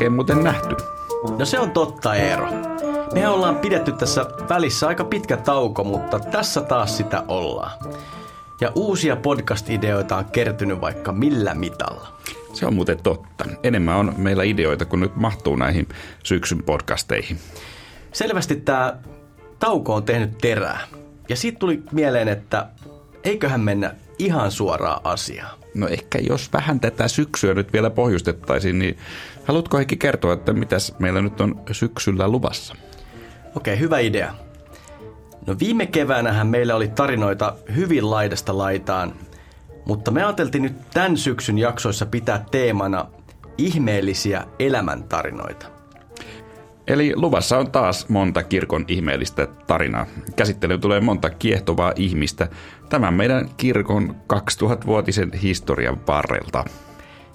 Hetkeen muuten nähty. No se on totta, Eero. Me ollaan pidetty tässä välissä aika pitkä tauko, mutta tässä taas sitä ollaan. Ja uusia podcast-ideoita on kertynyt vaikka millä mitalla. Se on muuten totta. Enemmän on meillä ideoita, kun nyt mahtuu näihin syksyn podcasteihin. Selvästi tämä tauko on tehnyt terää. Ja siitä tuli mieleen, että eiköhän mennä ihan suoraan asiaan. No ehkä jos vähän tätä syksyä nyt vielä pohjustettaisiin, niin haluatko Heikki kertoa, että mitäs meillä nyt on syksyllä luvassa? Okei, hyvä idea. No viime keväänähän meillä oli tarinoita hyvin laidasta laitaan, mutta me ajateltiin nyt tämän syksyn jaksoissa pitää teemana ihmeellisiä elämäntarinoita. Eli luvassa on taas monta kirkon ihmeellistä tarinaa. Käsittelyyn tulee monta kiehtovaa ihmistä tämän meidän kirkon 2000-vuotisen historian varrelta.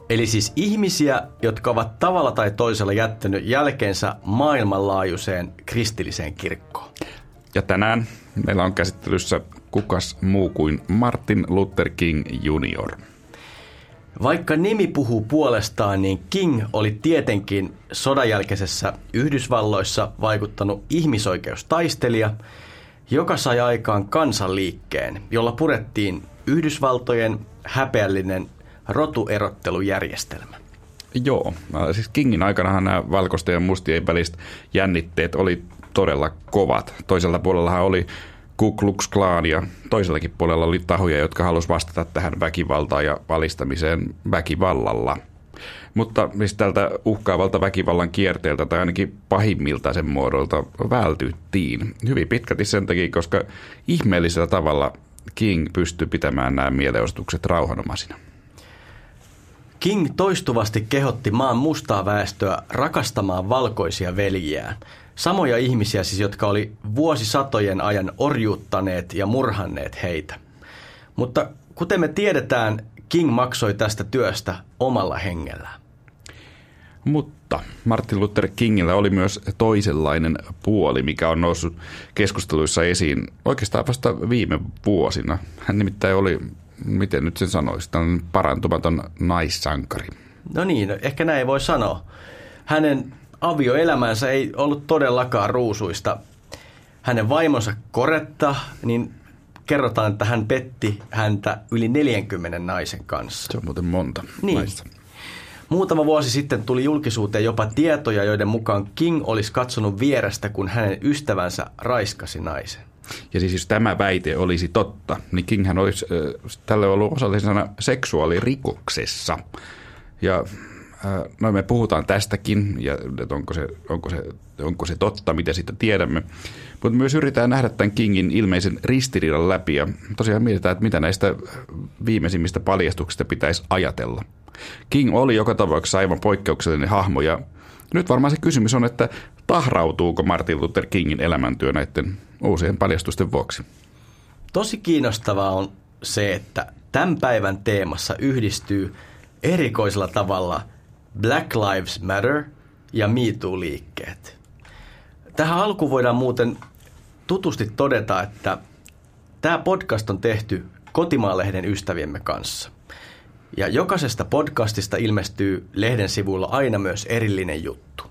Eli siis ihmisiä, jotka ovat tavalla tai toisella jättänyt jälkeensä maailmanlaajuiseen kristilliseen kirkkoon. Ja tänään meillä on käsittelyssä kukas muu kuin Martin Luther King Jr. Vaikka nimi puhuu puolestaan, niin King oli tietenkin sodan jälkeisessä Yhdysvalloissa vaikuttanut ihmisoikeustaistelija, joka sai aikaan kansanliikkeen, jolla purettiin Yhdysvaltojen häpeällinen rotuerottelujärjestelmä. Joo, siis Kingin aikanahan nämä valkoisten ja mustien väliset jännitteet oli todella kovat. Toisella puolellahan oli Ku Klux Klan ja toisellakin puolella oli tahoja, jotka halusivat vastata tähän väkivaltaan ja valistamiseen väkivallalla. Mutta mistä tältä uhkaavalta väkivallan kierteeltä tai ainakin pahimmilta sen muodolta vältyttiin. Hyvin pitkälti sen takia, koska ihmeellisellä tavalla King pystyi pitämään nämä mielenosoitukset rauhanomaisina. King toistuvasti kehotti maan mustaa väestöä rakastamaan valkoisia veljiään. Samoja ihmisiä siis, jotka oli vuosisatojen ajan orjuuttaneet ja murhanneet heitä. Mutta kuten me tiedetään, King maksoi tästä työstä omalla hengellään. Mutta Martin Luther Kingillä oli myös toisenlainen puoli, mikä on noussut keskusteluissa esiin oikeastaan vasta viime vuosina. Hän nimittäin oli, miten nyt sen sanoisi, parantumaton naissankari. No niin, ehkä näin voi sanoa. Hänen avioelämänsä ei ollut todellakaan ruusuista. Hänen vaimonsa Koretta, niin kerrotaan, että hän petti häntä yli 40 naisen kanssa. Se on muuten monta Niin. naista. Muutama vuosi sitten tuli julkisuuteen jopa tietoja, joiden mukaan King olisi katsonut vierestä, kun hänen ystävänsä raiskasi naisen. Ja siis jos tämä väite olisi totta, niin Kinghän olisi äh, tälle ollut osallisena seksuaalirikoksessa. Ja no me puhutaan tästäkin, ja että onko se, onko, se, onko se totta, mitä siitä tiedämme. Mutta myös yritetään nähdä tämän Kingin ilmeisen ristiriidan läpi, ja tosiaan mietitään, että mitä näistä viimeisimmistä paljastuksista pitäisi ajatella. King oli joka tapauksessa aivan poikkeuksellinen hahmo, ja nyt varmaan se kysymys on, että tahrautuuko Martin Luther Kingin elämäntyö näiden uusien paljastusten vuoksi? Tosi kiinnostavaa on se, että tämän päivän teemassa yhdistyy erikoisella tavalla Black Lives Matter ja Me Too-liikkeet. Tähän alkuun voidaan muuten tutusti todeta, että tämä podcast on tehty Kotimaalehden ystäviemme kanssa. Ja jokaisesta podcastista ilmestyy lehden sivuilla aina myös erillinen juttu.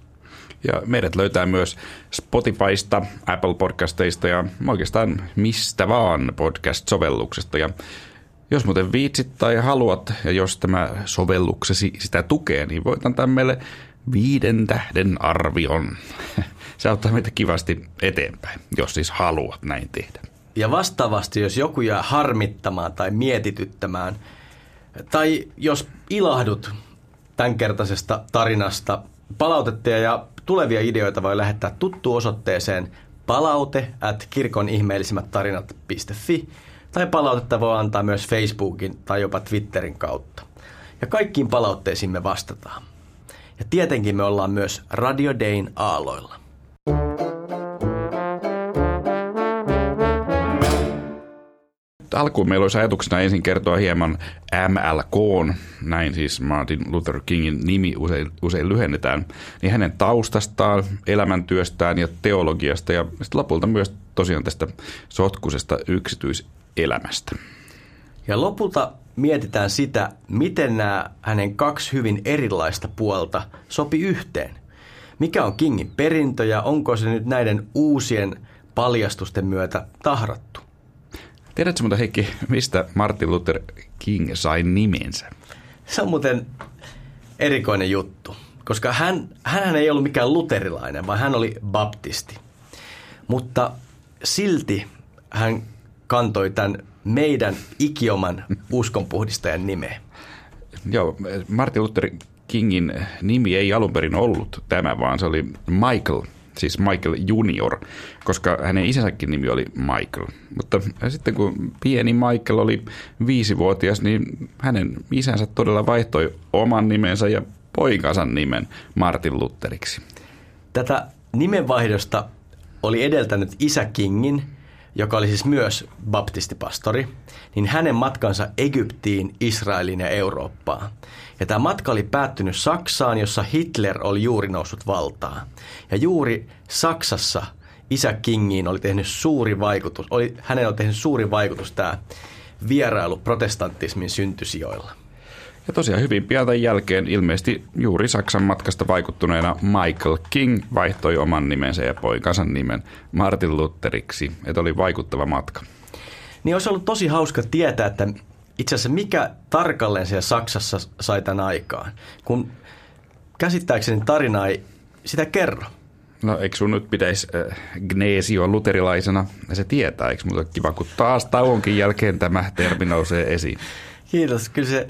Ja meidät löytää myös Spotifysta, Apple Podcasteista ja oikeastaan mistä vaan podcast-sovelluksesta. Ja jos muuten viitsit tai haluat, ja jos tämä sovelluksesi sitä tukee, niin voit antaa meille viiden tähden arvion. Se auttaa meitä kivasti eteenpäin, jos siis haluat näin tehdä. Ja vastaavasti, jos joku jää harmittamaan tai mietityttämään, tai jos ilahdut tämänkertaisesta tarinasta, palautetta ja tulevia ideoita voi lähettää tuttu osoitteeseen palaute at kirkon tarinat.fi tai palautetta voi antaa myös Facebookin tai jopa Twitterin kautta. Ja kaikkiin palautteisiin me vastataan. Ja tietenkin me ollaan myös Radio Dayn aaloilla. Alkuun meillä olisi ajatuksena ensin kertoa hieman MLK, näin siis Martin Luther Kingin nimi usein, usein lyhennetään, niin hänen taustastaan, elämäntyöstään ja teologiasta ja sitten lopulta myös tosiaan tästä sotkusesta yksityiselämästä. Ja lopulta mietitään sitä, miten nämä hänen kaksi hyvin erilaista puolta sopi yhteen. Mikä on Kingin perintö ja onko se nyt näiden uusien paljastusten myötä tahrattu? Tiedätkö mutta Heikki, mistä Martin Luther King sai nimensä? Se on muuten erikoinen juttu, koska hän, hän ei ollut mikään luterilainen, vaan hän oli baptisti. Mutta silti hän kantoi tämän meidän ikioman uskonpuhdistajan nimeä. Joo, Martin Luther Kingin nimi ei alun perin ollut tämä, vaan se oli Michael, siis Michael Junior, koska hänen isänsäkin nimi oli Michael. Mutta sitten kun pieni Michael oli viisivuotias, niin hänen isänsä todella vaihtoi oman nimensä ja poikansa nimen Martin Lutheriksi. Tätä nimenvaihdosta oli edeltänyt isä Kingin – joka oli siis myös baptistipastori, niin hänen matkansa Egyptiin, Israeliin ja Eurooppaan. Ja tämä matka oli päättynyt Saksaan, jossa Hitler oli juuri noussut valtaan. Ja juuri Saksassa isä Kingiin oli tehnyt suuri vaikutus, oli, hänellä oli tehnyt suuri vaikutus tämä vierailu protestantismin syntysijoilla. Ja tosiaan hyvin pian tämän jälkeen ilmeisesti juuri Saksan matkasta vaikuttuneena Michael King vaihtoi oman nimensä ja poikansa nimen Martin Lutheriksi, että oli vaikuttava matka. Niin olisi ollut tosi hauska tietää, että itse asiassa mikä tarkalleen siellä Saksassa sai tämän aikaan, kun käsittääkseni tarina ei sitä kerro. No eikö sun nyt pitäisi äh, Gnesio luterilaisena ja se tietää, eikö mutta kiva, kun taas tauonkin jälkeen tämä termi nousee esiin. Kiitos, kyllä se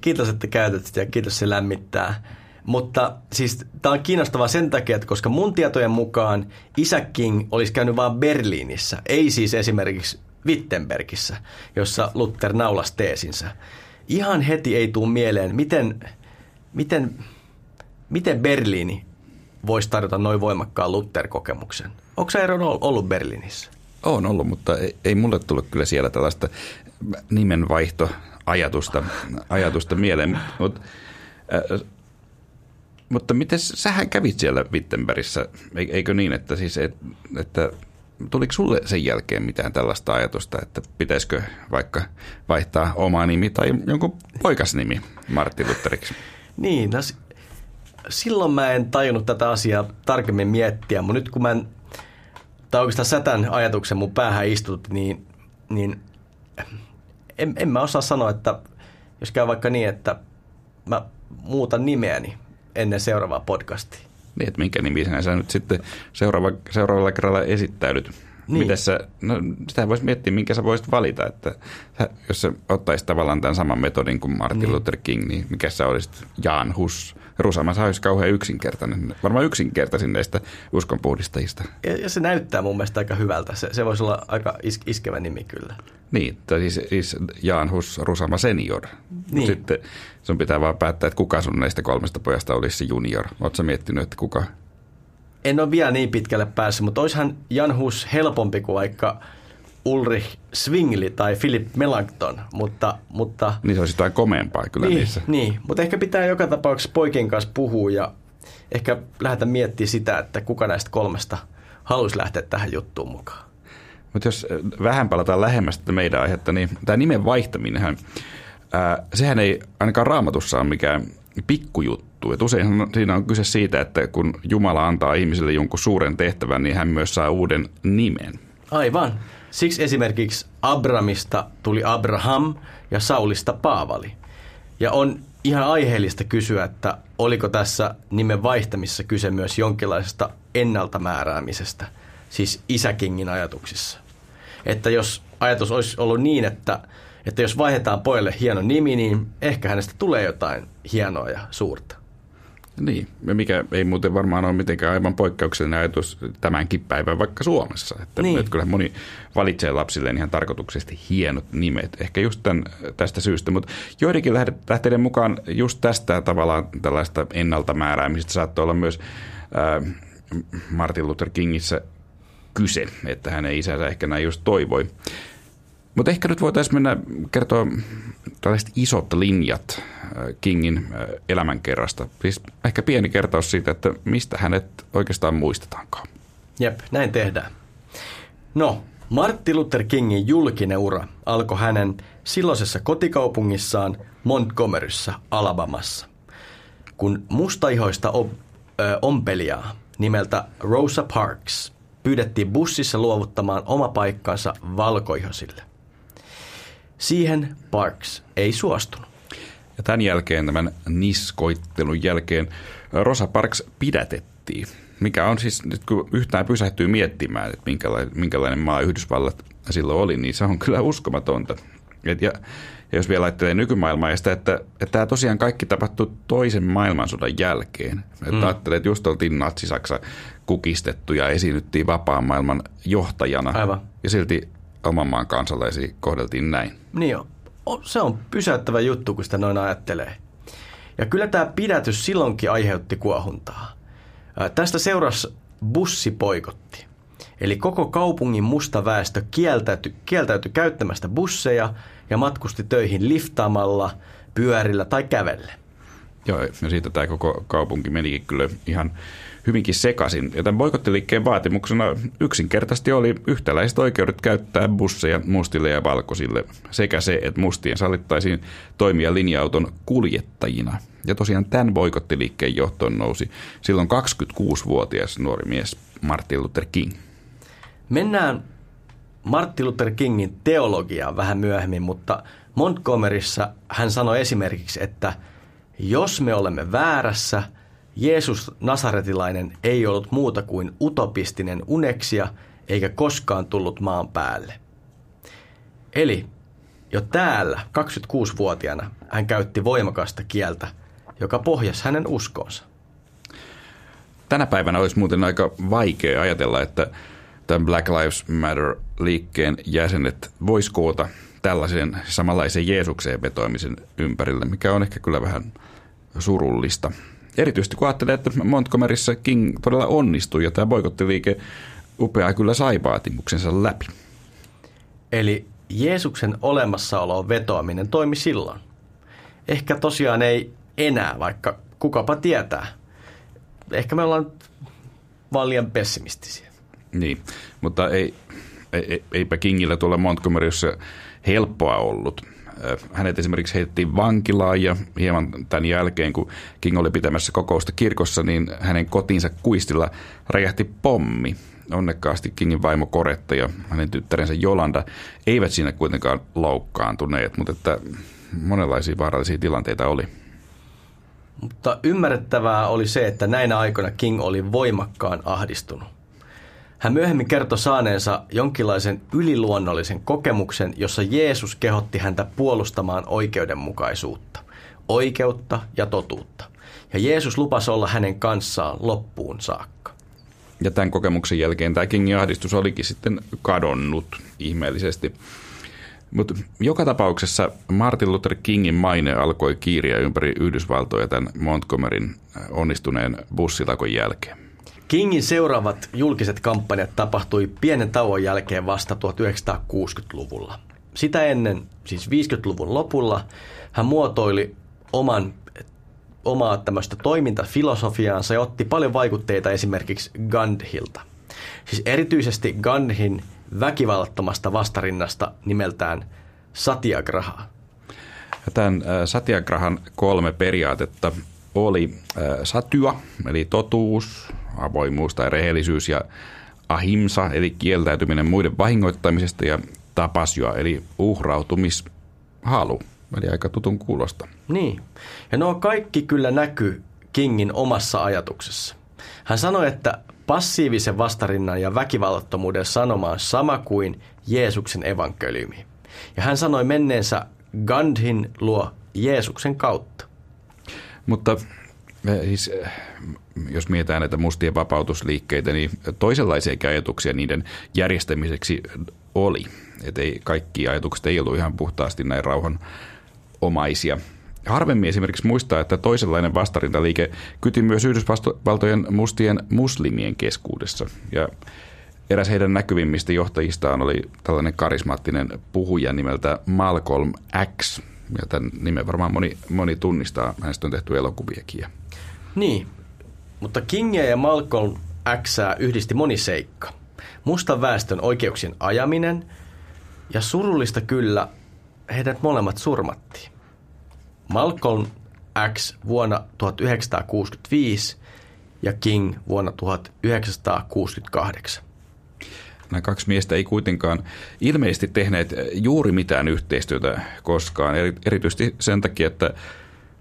kiitos, että käytät sitä ja kiitos, se lämmittää. Mutta siis tämä on kiinnostavaa sen takia, että koska mun tietojen mukaan isä King olisi käynyt vain Berliinissä, ei siis esimerkiksi Wittenbergissä, jossa Luther naulasi teesinsä. Ihan heti ei tule mieleen, miten, miten, miten Berliini voisi tarjota noin voimakkaan Luther-kokemuksen. Onko sä Eero ollut Berliinissä? On ollut, mutta ei, ei mulle tullut kyllä siellä tällaista nimenvaihto ajatusta, ajatusta mieleen. Mut, äh, mutta miten sähän kävit siellä Wittenbergissä, eikö niin, että, siis, et, että tuliko sulle sen jälkeen mitään tällaista ajatusta, että pitäisikö vaikka vaihtaa oma nimi tai jonkun poikasnimi Martti Lutheriksi? Niin, no, silloin mä en tajunnut tätä asiaa tarkemmin miettiä, mutta nyt kun mä en, tai oikeastaan sätän ajatuksen mun päähän istut, niin, niin en, en mä osaa sanoa, että jos käy vaikka niin, että mä muutan nimeäni ennen seuraavaa podcastia. Niin, että minkä nimi sä nyt sitten seuraava, seuraavalla kerralla esittäydyt. Niin. Miten sä, no sitä voisi miettiä, minkä sä voisit valita, että sä, jos sä ottaisit tavallaan tämän saman metodin kuin Martin niin. Luther King, niin mikä sä olisit Jan Hus? Rusama se olisi kauhean yksinkertainen, varmaan yksinkertaisin näistä uskonpuhdistajista. Ja, ja se näyttää mun mielestä aika hyvältä, se, se voisi olla aika is, iskevä nimi kyllä. Niin, tai siis, siis Jan Hus Rusama senior. Niin. Sitten sun pitää vaan päättää, että kuka sun näistä kolmesta pojasta olisi se junior. Oletko miettinyt, että kuka en ole vielä niin pitkälle päässyt, mutta olisihan Jan Hus helpompi kuin vaikka Ulrich Swingli tai Philip Melanchthon, mutta... mutta niin se olisi jotain komeampaa kyllä niin, niissä. Niin, mutta ehkä pitää joka tapauksessa poikien kanssa puhua ja ehkä lähdetä miettimään sitä, että kuka näistä kolmesta haluaisi lähteä tähän juttuun mukaan. Mutta jos vähän palataan lähemmästä tätä meidän aihetta, niin tämä nimen vaihtaminen, sehän ei ainakaan raamatussa ole mikään pikkujuttu. Et usein siinä on kyse siitä, että kun Jumala antaa ihmiselle jonkun suuren tehtävän, niin hän myös saa uuden nimen. Aivan. Siksi esimerkiksi Abramista tuli Abraham ja Saulista Paavali. Ja on ihan aiheellista kysyä, että oliko tässä nimen vaihtamisessa kyse myös jonkinlaisesta ennaltamääräämisestä, siis isäkingin ajatuksissa. Että jos ajatus olisi ollut niin, että että jos vaihdetaan pojalle hieno nimi, niin ehkä hänestä tulee jotain hienoa ja suurta. Niin, mikä ei muuten varmaan ole mitenkään aivan poikkeuksellinen ajatus tämänkin päivän vaikka Suomessa. Että, niin. että kyllä moni valitsee lapsilleen ihan tarkoituksesti hienot nimet, ehkä just tämän, tästä syystä. Mutta joidenkin lähteiden mukaan just tästä tavallaan tällaista ennalta määräämisestä saattoi olla myös äh, Martin Luther Kingissä kyse, että hänen isänsä ehkä näin just toivoi. Mutta ehkä nyt voitaisiin mennä kertoa tällaiset isot linjat äh, Kingin äh, elämänkerrasta. Siis ehkä pieni kertaus siitä, että mistä hänet oikeastaan muistetaankaan. Jep, näin tehdään. No, Martti Luther Kingin julkinen ura alkoi hänen silloisessa kotikaupungissaan Montgomeryssä, Alabamassa. Kun mustaihoista op- ö, ompelijaa nimeltä Rosa Parks pyydettiin bussissa luovuttamaan oma paikkansa valkoihosille. Siihen Parks ei suostunut. Ja tämän jälkeen, tämän niskoittelun jälkeen, Rosa Parks pidätettiin. Mikä on siis, nyt kun yhtään pysähtyy miettimään, että minkälainen, minkälainen maa Yhdysvallat silloin oli, niin se on kyllä uskomatonta. Et ja, ja jos vielä ajattelee nykymaailmaa ja sitä, että, että tämä tosiaan kaikki tapahtui toisen maailmansodan jälkeen. Että mm. ajattelee, että just oltiin natsi-Saksa kukistettu ja esiinnyttiin vapaan maailman johtajana. Aivan. Ja silti oman maan kansalaisia kohdeltiin näin. Niin on. Se on pysäyttävä juttu, kun sitä noin ajattelee. Ja kyllä tämä pidätys silloinkin aiheutti kuohuntaa. Tästä seurasi bussipoikotti. Eli koko kaupungin musta väestö kieltäytyi, kieltäytyi käyttämästä busseja ja matkusti töihin liftaamalla, pyörillä tai kävelle. Joo, ja siitä tämä koko kaupunki menikin kyllä ihan hyvinkin sekaisin. Tämän boikottiliikkeen vaatimuksena yksinkertaisesti oli yhtäläiset oikeudet käyttää busseja mustille ja valkoisille, sekä se, että mustien sallittaisiin toimia linja-auton kuljettajina. Ja tosiaan tämän boikottiliikkeen johtoon nousi silloin 26-vuotias nuori mies Martin Luther King. Mennään Martin Luther Kingin teologiaan vähän myöhemmin, mutta Montgomeryssä hän sanoi esimerkiksi, että jos me olemme väärässä, Jeesus Nasaretilainen ei ollut muuta kuin utopistinen uneksia eikä koskaan tullut maan päälle. Eli jo täällä 26-vuotiaana hän käytti voimakasta kieltä, joka pohjasi hänen uskonsa. Tänä päivänä olisi muuten aika vaikea ajatella, että tämän Black Lives Matter-liikkeen jäsenet vois koota tällaisen samanlaisen Jeesukseen vetoamisen ympärille, mikä on ehkä kyllä vähän surullista. Erityisesti kun ajattelee, että Montgomeryssa King todella onnistui ja tämä boikottiliike upeaa kyllä sai vaatimuksensa läpi. Eli Jeesuksen olemassaoloon vetoaminen toimi silloin. Ehkä tosiaan ei enää, vaikka kukapa tietää. Ehkä me ollaan vaan liian pessimistisiä. Niin, mutta ei, ei, eipä Kingillä tuolla Montgomeryssä helppoa ollut. Hänet esimerkiksi heitettiin vankilaan ja hieman tämän jälkeen, kun King oli pitämässä kokousta kirkossa, niin hänen kotinsa kuistilla räjähti pommi. Onnekkaasti Kingin vaimo Koretta ja hänen tyttärensä Jolanda eivät siinä kuitenkaan loukkaantuneet, mutta että monenlaisia vaarallisia tilanteita oli. Mutta ymmärrettävää oli se, että näinä aikoina King oli voimakkaan ahdistunut. Hän myöhemmin kertoi saaneensa jonkinlaisen yliluonnollisen kokemuksen, jossa Jeesus kehotti häntä puolustamaan oikeudenmukaisuutta, oikeutta ja totuutta. Ja Jeesus lupasi olla hänen kanssaan loppuun saakka. Ja tämän kokemuksen jälkeen tämä Kingin ahdistus olikin sitten kadonnut ihmeellisesti. Mutta joka tapauksessa Martin Luther Kingin maine alkoi kiiriä ympäri Yhdysvaltoja tämän Montgomeryn onnistuneen bussilakon jälkeen. Kingin seuraavat julkiset kampanjat tapahtui pienen tauon jälkeen vasta 1960-luvulla. Sitä ennen, siis 50-luvun lopulla, hän muotoili oman, omaa tämmöistä toimintafilosofiaansa ja otti paljon vaikutteita esimerkiksi Gandhilta. Siis erityisesti Gandhin väkivallattomasta vastarinnasta nimeltään Satyagraha. Tämän Satyagrahan kolme periaatetta oli satyä, eli totuus, avoimuus tai rehellisyys ja ahimsa, eli kieltäytyminen muiden vahingoittamisesta ja tapasjoa, eli uhrautumishalu. Eli aika tutun kuulosta. Niin. Ja nuo kaikki kyllä näkyy Kingin omassa ajatuksessa. Hän sanoi, että passiivisen vastarinnan ja väkivallattomuuden sanoma on sama kuin Jeesuksen evankeliumi. Ja hän sanoi menneensä Gandhin luo Jeesuksen kautta. Mutta siis, jos mietitään näitä mustien vapautusliikkeitä, niin toisenlaisia ajatuksia niiden järjestämiseksi oli. Että ei, kaikki ajatukset ei ollut ihan puhtaasti näin rauhan omaisia. Harvemmin esimerkiksi muistaa, että toisenlainen vastarintaliike kyti myös Yhdysvaltojen mustien muslimien keskuudessa. Ja eräs heidän näkyvimmistä johtajistaan oli tällainen karismaattinen puhuja nimeltä Malcolm X. Ja tämän nimen varmaan moni, moni tunnistaa. Hänestä on tehty elokuviakin. Niin, mutta Kingia ja Malcolm X yhdisti moni seikka. mustan väestön oikeuksien ajaminen ja surullista kyllä heidät molemmat surmattiin. Malcolm X vuonna 1965 ja King vuonna 1968. Nämä kaksi miestä ei kuitenkaan ilmeisesti tehneet juuri mitään yhteistyötä koskaan, erityisesti sen takia, että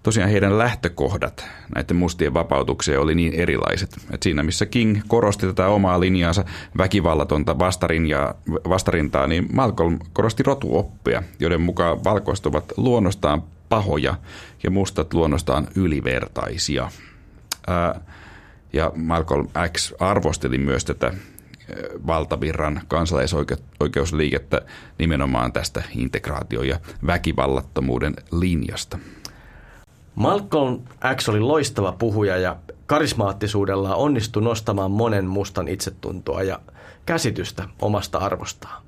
tosiaan heidän lähtökohdat näiden mustien vapautukseen oli niin erilaiset. Et siinä missä King korosti tätä omaa linjaansa väkivallatonta vastarinjaa, vastarintaa, niin Malcolm korosti rotuoppia, joiden mukaan valkoiset ovat luonnostaan pahoja ja mustat luonnostaan ylivertaisia. Ää, ja Malcolm X arvosteli myös tätä valtavirran kansalaisoikeusliikettä nimenomaan tästä integraatio- ja väkivallattomuuden linjasta. Malcolm X oli loistava puhuja ja karismaattisuudella onnistui nostamaan monen mustan itsetuntoa ja käsitystä omasta arvostaan.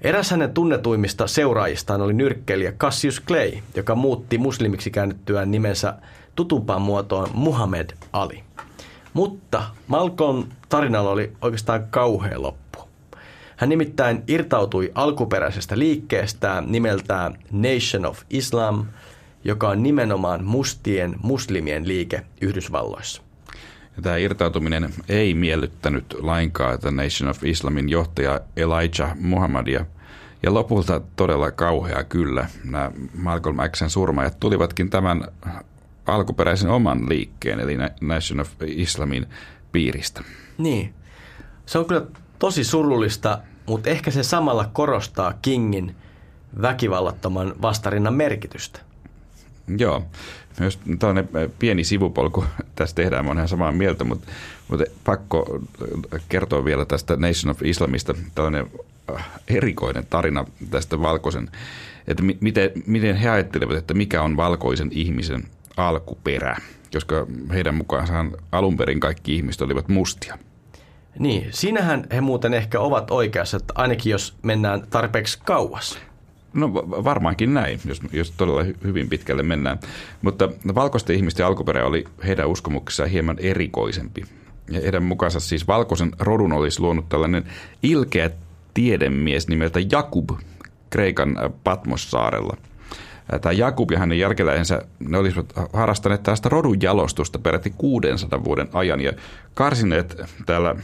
Eräs hänen tunnetuimmista seuraajistaan oli nyrkkeilijä Cassius Clay, joka muutti muslimiksi käännyttyään nimensä tutumpaan muotoon Muhammad Ali. Mutta Malcolm tarinalla oli oikeastaan kauhea loppu. Hän nimittäin irtautui alkuperäisestä liikkeestään nimeltään Nation of Islam – joka on nimenomaan mustien muslimien liike Yhdysvalloissa. Ja tämä irtautuminen ei miellyttänyt lainkaan että Nation of Islamin johtaja Elijah Muhammadia. Ja lopulta todella kauhea kyllä. Nämä Malcolm Xen surmaajat tulivatkin tämän alkuperäisen oman liikkeen, eli Nation of Islamin piiristä. Niin. Se on kyllä tosi surullista, mutta ehkä se samalla korostaa Kingin väkivallattoman vastarinnan merkitystä. Joo, myös tällainen pieni sivupolku tässä tehdään, olen ihan samaa mieltä, mutta, mutta pakko kertoa vielä tästä Nation of Islamista. Tällainen äh, erikoinen tarina tästä valkoisen, että miten, miten he ajattelevat, että mikä on valkoisen ihmisen alkuperä, koska heidän mukaansa alun perin kaikki ihmiset olivat mustia. Niin, siinähän he muuten ehkä ovat oikeassa, että ainakin jos mennään tarpeeksi kauas. No varmaankin näin, jos, jos todella hyvin pitkälle mennään. Mutta valkoisten ihmisten alkuperä oli heidän uskomuksessaan hieman erikoisempi. Ja heidän mukaansa siis valkoisen rodun olisi luonut tällainen ilkeä tiedemies nimeltä Jakub Kreikan Patmossaarella. Tämä Jakub ja hänen jälkeläisensä, ne olisivat harrastaneet tästä rodun jalostusta peräti 600 vuoden ajan ja karsineet täällä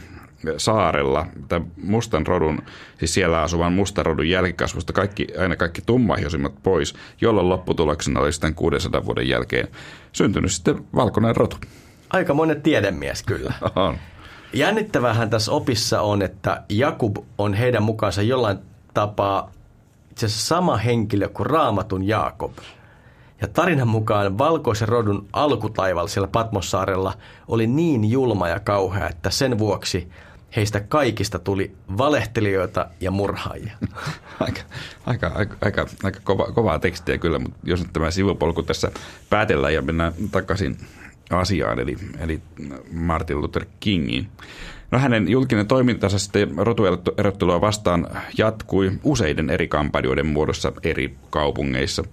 saarella, tai mustan rodun, siis siellä asuvan mustan rodun jälkikasvusta kaikki, aina kaikki tummahjoisimmat pois, jolloin lopputuloksena oli sitten 600 vuoden jälkeen syntynyt sitten valkoinen rotu. Aika monen tiedemies kyllä. On. Jännittävähän tässä opissa on, että Jakub on heidän mukaansa jollain tapaa itse sama henkilö kuin Raamatun Jaakob. Ja tarinan mukaan valkoisen rodun alkutaival siellä Patmossaarella oli niin julma ja kauhea, että sen vuoksi heistä kaikista tuli valehtelijoita ja murhaajia. aika, aika, aika, aika, aika kova, kovaa tekstiä kyllä, mutta jos nyt tämä sivupolku tässä päätellään ja mennään takaisin asiaan, eli, eli Martin Luther Kingiin. No hänen julkinen toimintansa sitten rotuerottelua vastaan jatkui useiden eri kampanjoiden muodossa eri kaupungeissa.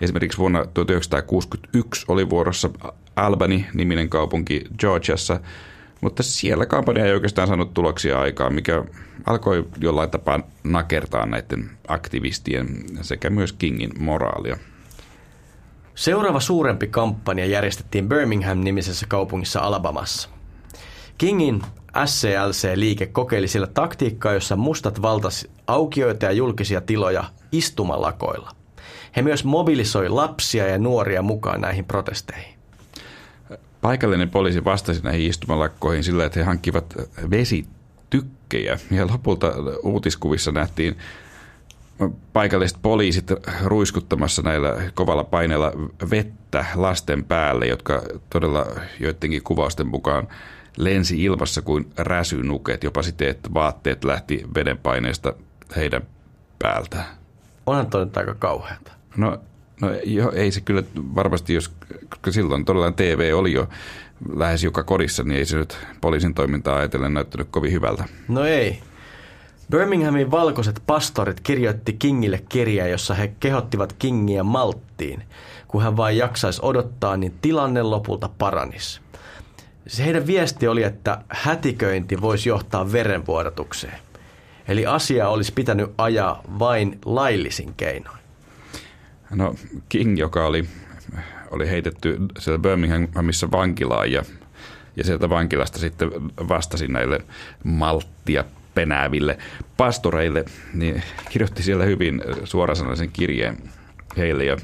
Esimerkiksi vuonna 1961 oli vuorossa Albany-niminen kaupunki Georgiassa – mutta siellä kampanja ei oikeastaan saanut tuloksia aikaa, mikä alkoi jollain tapaa nakertaa näiden aktivistien sekä myös Kingin moraalia. Seuraava suurempi kampanja järjestettiin Birmingham-nimisessä kaupungissa Alabamassa. Kingin SCLC-liike kokeili siellä taktiikkaa, jossa mustat valtasi aukioita ja julkisia tiloja istumalakoilla. He myös mobilisoi lapsia ja nuoria mukaan näihin protesteihin. Paikallinen poliisi vastasi näihin istumalakkoihin sillä, että he hankkivat vesitykkejä. Ja lopulta uutiskuvissa nähtiin paikalliset poliisit ruiskuttamassa näillä kovalla paineella vettä lasten päälle, jotka todella joidenkin kuvausten mukaan lensi ilmassa kuin räsynuket, jopa sitten, että vaatteet lähti vedenpaineesta heidän päältä. Onhan toi aika kauheata. No No ei se kyllä varmasti, jos, koska silloin todella TV oli jo lähes joka kodissa, niin ei se nyt poliisin toimintaa ajatellen näyttänyt kovin hyvältä. No ei. Birminghamin valkoiset pastorit kirjoitti Kingille kirjaa, jossa he kehottivat Kingiä malttiin. Kun hän vain jaksaisi odottaa, niin tilanne lopulta paranisi. Se heidän viesti oli, että hätiköinti voisi johtaa verenvuodatukseen. Eli asia olisi pitänyt ajaa vain laillisin keinoin. No King, joka oli, oli heitetty sieltä Birminghamissa vankilaan ja, ja sieltä vankilasta sitten vastasi näille malttia penääville pastoreille, niin kirjoitti siellä hyvin suorasanaisen kirjeen heille ja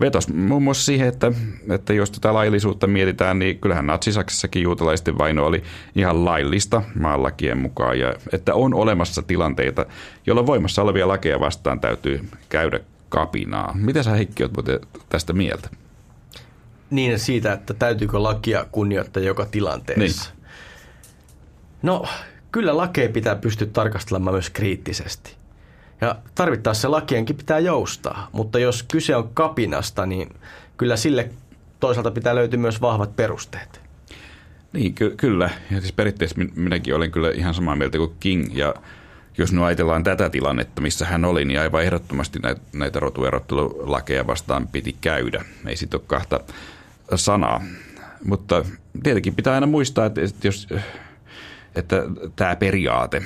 vetos muun muassa siihen, että, että jos tätä laillisuutta mietitään, niin kyllähän Natsi-Saksassakin juutalaisten vaino oli ihan laillista maanlakien mukaan. Ja että on olemassa tilanteita, jolloin voimassa olevia lakeja vastaan täytyy käydä kapinaa. Mitä sä Heikki olet tästä mieltä? Niin siitä, että täytyykö lakia kunnioittaa joka tilanteessa. Niin. No, kyllä lakeja pitää pystyä tarkastelemaan myös kriittisesti. Ja tarvittaessa se lakienkin pitää joustaa, mutta jos kyse on kapinasta, niin kyllä sille toisaalta pitää löytyä myös vahvat perusteet. Niin, ky- kyllä. Ja siis periaatteessa minäkin olen kyllä ihan samaa mieltä kuin King. Ja jos nyt ajatellaan tätä tilannetta, missä hän oli, niin aivan ehdottomasti näitä, näitä rotuerottelulakeja vastaan piti käydä. Ei siitä ole kahta sanaa. Mutta tietenkin pitää aina muistaa, että jos että tämä periaate,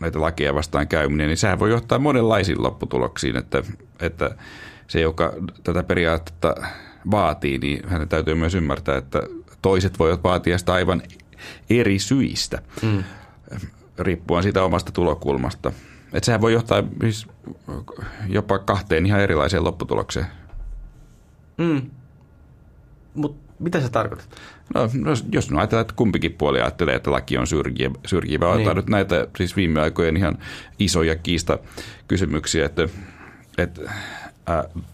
näitä lakeja vastaan käyminen, niin sehän voi johtaa monenlaisiin lopputuloksiin, että, että se, joka tätä periaatetta vaatii, niin hänen täytyy myös ymmärtää, että toiset voivat vaatia sitä aivan eri syistä, mm. Riippuen siitä omasta tulokulmasta. Että sehän voi johtaa siis jopa kahteen ihan erilaiseen lopputulokseen. Mm. Mutta mitä se tarkoittaa? No, no jos no ajatellaan, että kumpikin puoli ajattelee, että laki on syrjivä, syrjivä niin. otetaan nyt näitä siis viime aikojen ihan isoja kiista kysymyksiä, että, että äh,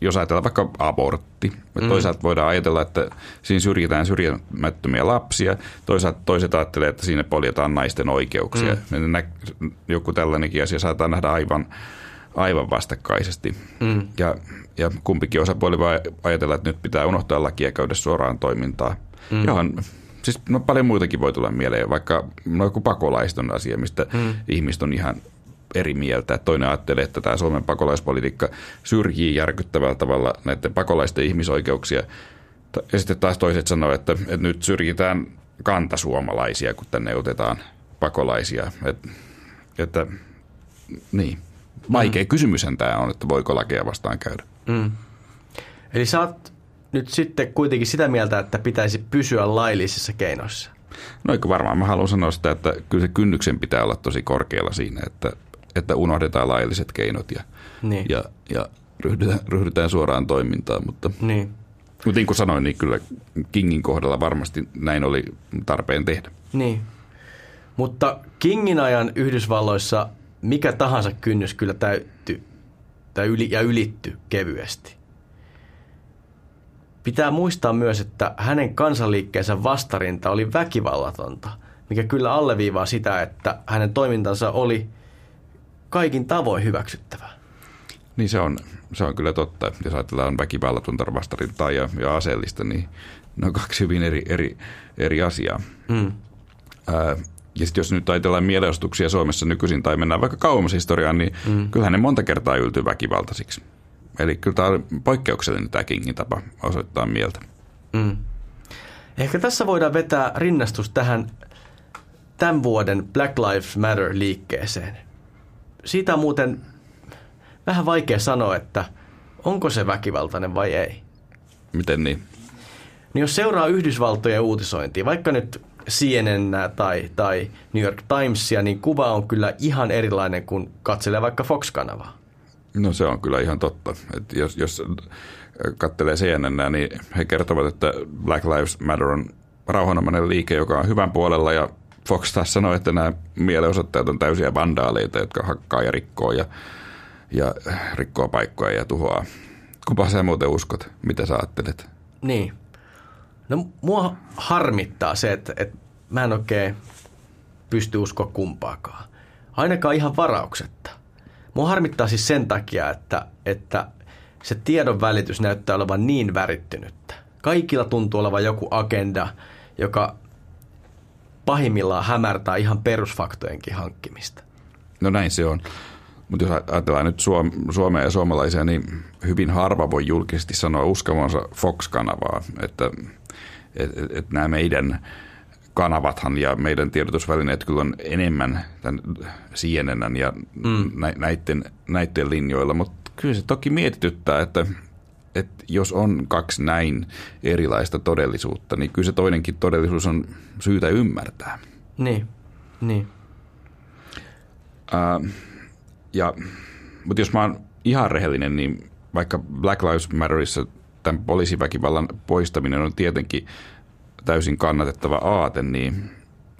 jos ajatellaan vaikka abortti, mm. toisaalta voidaan ajatella, että siinä syrjitään syrjimättömiä lapsia, toisaalta toiset ajattelee, että siinä poljetaan naisten oikeuksia. Mm. Joku tällainenkin asia saattaa nähdä aivan, aivan vastakkaisesti. Mm. Ja ja kumpikin osapuoli voi ajatella, että nyt pitää unohtaa lakia ja käydä suoraan toimintaa, mm. johon siis no, paljon muitakin voi tulla mieleen, vaikka no, joku pakolaisten asia, mistä mm. ihmiset on ihan eri mieltä. Toinen ajattelee, että tämä Suomen pakolaispolitiikka syrjii järkyttävällä tavalla näiden pakolaisten ihmisoikeuksia. Ja sitten taas toiset sanoo, että, että nyt syrjitään kantasuomalaisia, kun tänne otetaan pakolaisia. Että, että niin. Vaikea mm. kysymyshän tämä on, että voiko lakeja vastaan käydä. Mm. Eli sä oot nyt sitten kuitenkin sitä mieltä, että pitäisi pysyä laillisissa keinoissa. No eikö varmaan mä haluan sanoa sitä, että kyllä se kynnyksen pitää olla tosi korkealla siinä, että, että unohdetaan lailliset keinot ja, niin. ja, ja ryhdytään, ryhdytään suoraan toimintaan. Mutta, niin. mutta niin kuin sanoin, niin kyllä Kingin kohdalla varmasti näin oli tarpeen tehdä. Niin. Mutta Kingin ajan Yhdysvalloissa mikä tahansa kynnys kyllä täytty tai yli, ja ylitty kevyesti. Pitää muistaa myös, että hänen kansanliikkeensä vastarinta oli väkivallatonta, mikä kyllä alleviivaa sitä, että hänen toimintansa oli kaikin tavoin hyväksyttävää. Niin se on, se on kyllä totta. Jos ajatellaan väkivallatonta vastarintaa ja, ja aseellista, niin ne on kaksi hyvin eri, eri, eri asiaa. Mm. Ää, ja sitten jos nyt ajatellaan mielenosoituksia Suomessa nykyisin tai mennään vaikka kauemmas historiaan, niin mm. kyllähän ne monta kertaa yltyy väkivaltaisiksi. Eli kyllä tämä on poikkeuksellinen tämä Kingin tapa osoittaa mieltä. Mm. Ehkä tässä voidaan vetää rinnastus tähän tämän vuoden Black Lives Matter-liikkeeseen. Siitä on muuten vähän vaikea sanoa, että onko se väkivaltainen vai ei. Miten niin? Niin jos seuraa Yhdysvaltojen uutisointia, vaikka nyt CNN tai, tai New York Timesia, niin kuva on kyllä ihan erilainen kuin katselee vaikka Fox-kanavaa. No se on kyllä ihan totta. Et jos, jos katselee CNN, niin he kertovat, että Black Lives Matter on rauhanomainen liike, joka on hyvän puolella ja Fox taas sanoi, että nämä mielenosoittajat on täysiä vandaaleita, jotka hakkaa ja rikkoo ja, ja rikkoo paikkoja ja tuhoaa. Kumpa sä muuten uskot? Mitä sä ajattelet? Niin. No mua harmittaa se, että, että mä en oikein pysty uskoa kumpaakaan. Ainakaan ihan varauksetta. Mua harmittaa siis sen takia, että, että se tiedon välitys näyttää olevan niin värittynyttä. Kaikilla tuntuu olevan joku agenda, joka pahimmillaan hämärtää ihan perusfaktojenkin hankkimista. No näin se on. Mutta jos ajatellaan nyt Suomea ja suomalaisia, niin hyvin harva voi julkisesti sanoa uskomansa Fox-kanavaa. Että että et nämä meidän kanavathan ja meidän tiedotusvälineet kyllä on enemmän tämän CNN ja mm. näiden, näiden linjoilla, mutta kyllä se toki mietityttää, että, että jos on kaksi näin erilaista todellisuutta, niin kyllä se toinenkin todellisuus on syytä ymmärtää. Niin, niin. Uh, ja, mutta jos mä oon ihan rehellinen, niin vaikka Black Lives Matterissa tämän poliisiväkivallan poistaminen on tietenkin täysin kannatettava aate, niin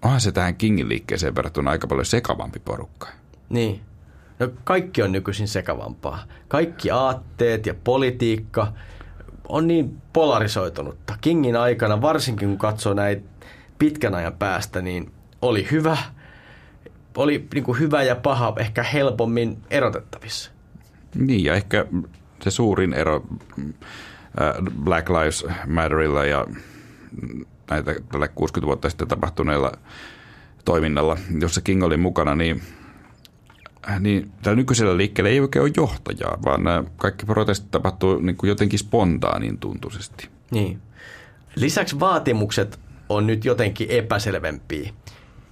onhan se tähän Kingin liikkeeseen verrattuna aika paljon sekavampi porukka. Niin. No kaikki on nykyisin sekavampaa. Kaikki aatteet ja politiikka on niin polarisoitunutta. Kingin aikana, varsinkin kun katsoo näitä pitkän ajan päästä, niin oli hyvä, oli niin kuin hyvä ja paha ehkä helpommin erotettavissa. Niin, ja ehkä se suurin ero äh, Black Lives Matterilla ja näitä tällä 60 vuotta sitten tapahtuneella toiminnalla, jossa King oli mukana, niin, niin tällä nykyisellä liikkeellä ei oikein ole johtajaa, vaan nämä kaikki protestit tapahtuu niin kuin jotenkin spontaanin tuntuisesti. Niin. Lisäksi vaatimukset on nyt jotenkin epäselvempiä.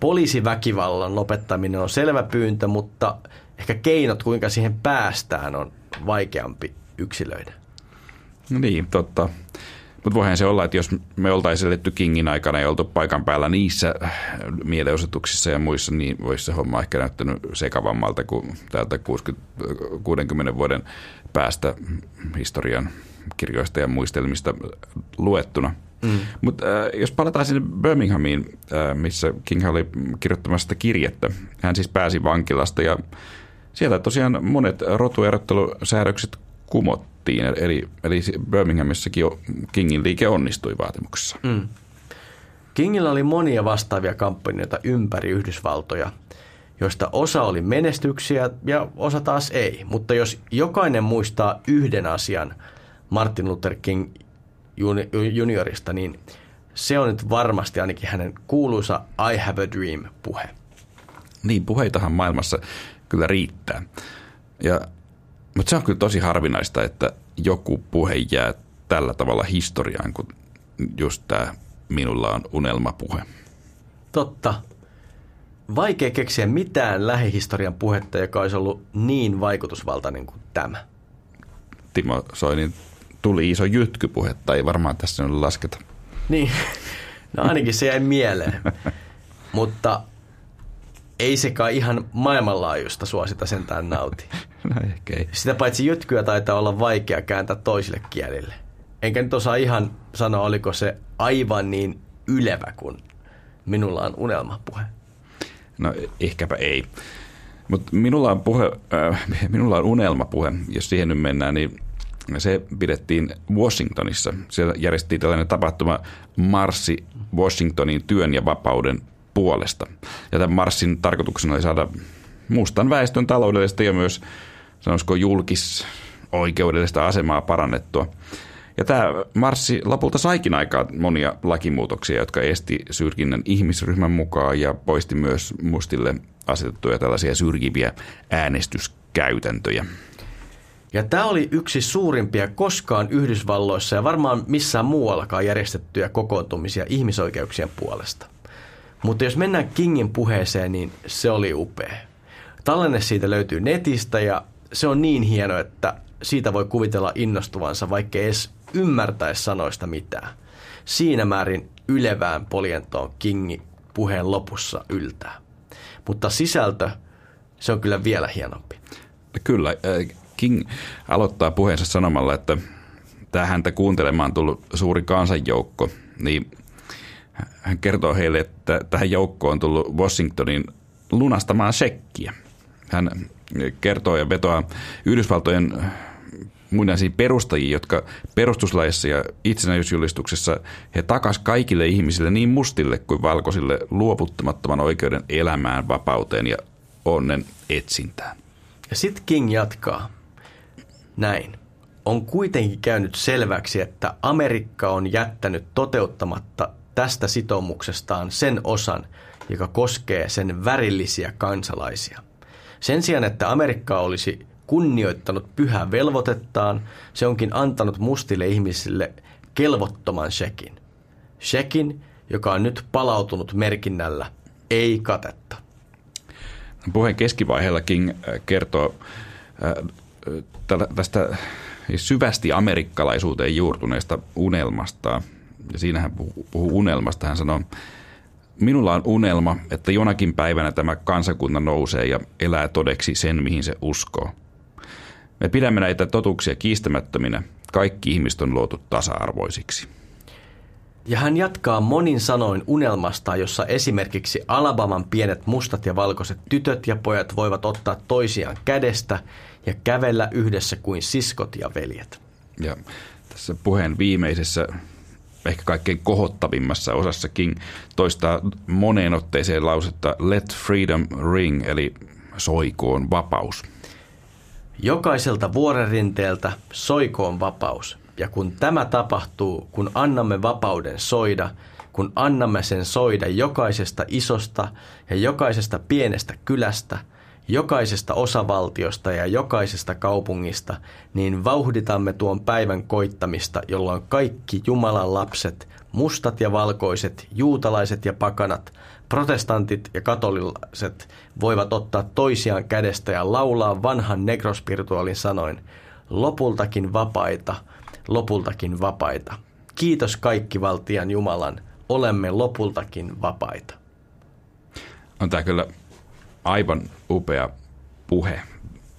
Poliisiväkivallan lopettaminen on selvä pyyntö, mutta ehkä keinot, kuinka siihen päästään, on vaikeampi yksilöidä. No niin, totta. Mutta voihan se olla, että jos me oltaisiin eletty Kingin aikana ja oltu paikan päällä niissä mielenosoituksissa ja muissa, niin voisi se homma ehkä näyttänyt sekavammalta kuin täältä 60, 60 vuoden päästä historian kirjoista ja muistelmista luettuna. Mm. Mutta äh, jos palataan sinne Birminghamiin, äh, missä King oli kirjoittamassa kirjettä, hän siis pääsi vankilasta ja siellä tosiaan monet rotuerottelusäädökset kumottiin. Eli, eli Birminghamissakin jo Kingin liike onnistui vaatimuksessa. Mm. Kingillä oli monia vastaavia kampanjoita ympäri Yhdysvaltoja, joista osa oli menestyksiä ja osa taas ei. Mutta jos jokainen muistaa yhden asian Martin Luther King juniorista, niin se on nyt varmasti ainakin hänen kuuluisa I have a dream puhe. Niin, puheitahan maailmassa kyllä riittää. Ja, mutta se on kyllä tosi harvinaista, että joku puhe jää tällä tavalla historiaan, kuin just tämä minulla on unelmapuhe. Totta. Vaikea keksiä mitään lähihistorian puhetta, joka olisi ollut niin vaikutusvaltainen kuin tämä. Timo Soinin tuli iso jytkypuhetta, ei varmaan tässä nyt lasketa. Niin, no ainakin se jäi mieleen. Mutta ei sekaan ihan maailmanlaajuista suosita sentään nauti. No ehkä ei. Sitä paitsi jytkyä taitaa olla vaikea kääntää toisille kielille. Enkä nyt osaa ihan sanoa, oliko se aivan niin ylevä kuin minulla on unelmapuhe. No ehkäpä ei. Mutta minulla on, puhe, äh, minulla on unelmapuhe, jos siihen nyt mennään, niin se pidettiin Washingtonissa. Siellä järjestettiin tällainen tapahtuma Marssi Washingtonin työn ja vapauden puolesta. Ja tämän marssin tarkoituksena oli saada mustan väestön taloudellista ja myös sanoisiko julkis oikeudellista asemaa parannettua. Ja tämä marssi lopulta saikin aikaa monia lakimuutoksia, jotka esti syrjinnän ihmisryhmän mukaan ja poisti myös mustille asetettuja tällaisia syrjiviä äänestyskäytäntöjä. Ja tämä oli yksi suurimpia koskaan Yhdysvalloissa ja varmaan missään muuallakaan järjestettyjä kokoontumisia ihmisoikeuksien puolesta. Mutta jos mennään Kingin puheeseen, niin se oli upea. Tallenne siitä löytyy netistä ja se on niin hieno, että siitä voi kuvitella innostuvansa, vaikka edes ymmärtäisi sanoista mitään. Siinä määrin ylevään poljentoon Kingi puheen lopussa yltää. Mutta sisältö, se on kyllä vielä hienompi. Kyllä. King aloittaa puheensa sanomalla, että tämä häntä kuuntelemaan tullut suuri kansanjoukko, niin hän kertoo heille, että tähän joukkoon on tullut Washingtonin lunastamaan shekkiä. Hän kertoo ja vetoaa Yhdysvaltojen muinaisiin perustajia, jotka perustuslaissa ja itsenäisyysjulistuksessa he takas kaikille ihmisille, niin mustille kuin valkoisille, luovuttamattoman oikeuden elämään, vapauteen ja onnen etsintään. Ja sitten King jatkaa näin. On kuitenkin käynyt selväksi, että Amerikka on jättänyt toteuttamatta tästä sitoumuksestaan sen osan, joka koskee sen värillisiä kansalaisia. Sen sijaan, että Amerikka olisi kunnioittanut pyhää velvoitettaan, se onkin antanut mustille ihmisille kelvottoman shekin. Shekin, joka on nyt palautunut merkinnällä ei katetta. Puheen keskivaiheella King äh, kertoo äh, tästä syvästi amerikkalaisuuteen juurtuneesta unelmasta. Ja siinä hän puhuu unelmasta. Hän sanoo, minulla on unelma, että jonakin päivänä tämä kansakunta nousee ja elää todeksi sen, mihin se uskoo. Me pidämme näitä totuuksia kiistämättöminä. Kaikki ihmiset on luotu tasa-arvoisiksi. Ja hän jatkaa monin sanoin unelmasta, jossa esimerkiksi Alabaman pienet mustat ja valkoiset tytöt ja pojat voivat ottaa toisiaan kädestä ja kävellä yhdessä kuin siskot ja veljet. Ja tässä puheen viimeisessä, ehkä kaikkein kohottavimmassa osassa King toistaa moneen otteeseen lausetta Let freedom ring, eli soikoon vapaus. Jokaiselta vuorenrinteeltä soikoon vapaus. Ja kun tämä tapahtuu, kun annamme vapauden soida, kun annamme sen soida jokaisesta isosta ja jokaisesta pienestä kylästä, jokaisesta osavaltiosta ja jokaisesta kaupungista, niin vauhditamme tuon päivän koittamista, jolloin kaikki Jumalan lapset, mustat ja valkoiset, juutalaiset ja pakanat, protestantit ja katoliset voivat ottaa toisiaan kädestä ja laulaa vanhan negrospirituaalin sanoin, lopultakin vapaita – lopultakin vapaita. Kiitos kaikki valtian Jumalan, olemme lopultakin vapaita. On tämä kyllä aivan upea puhe.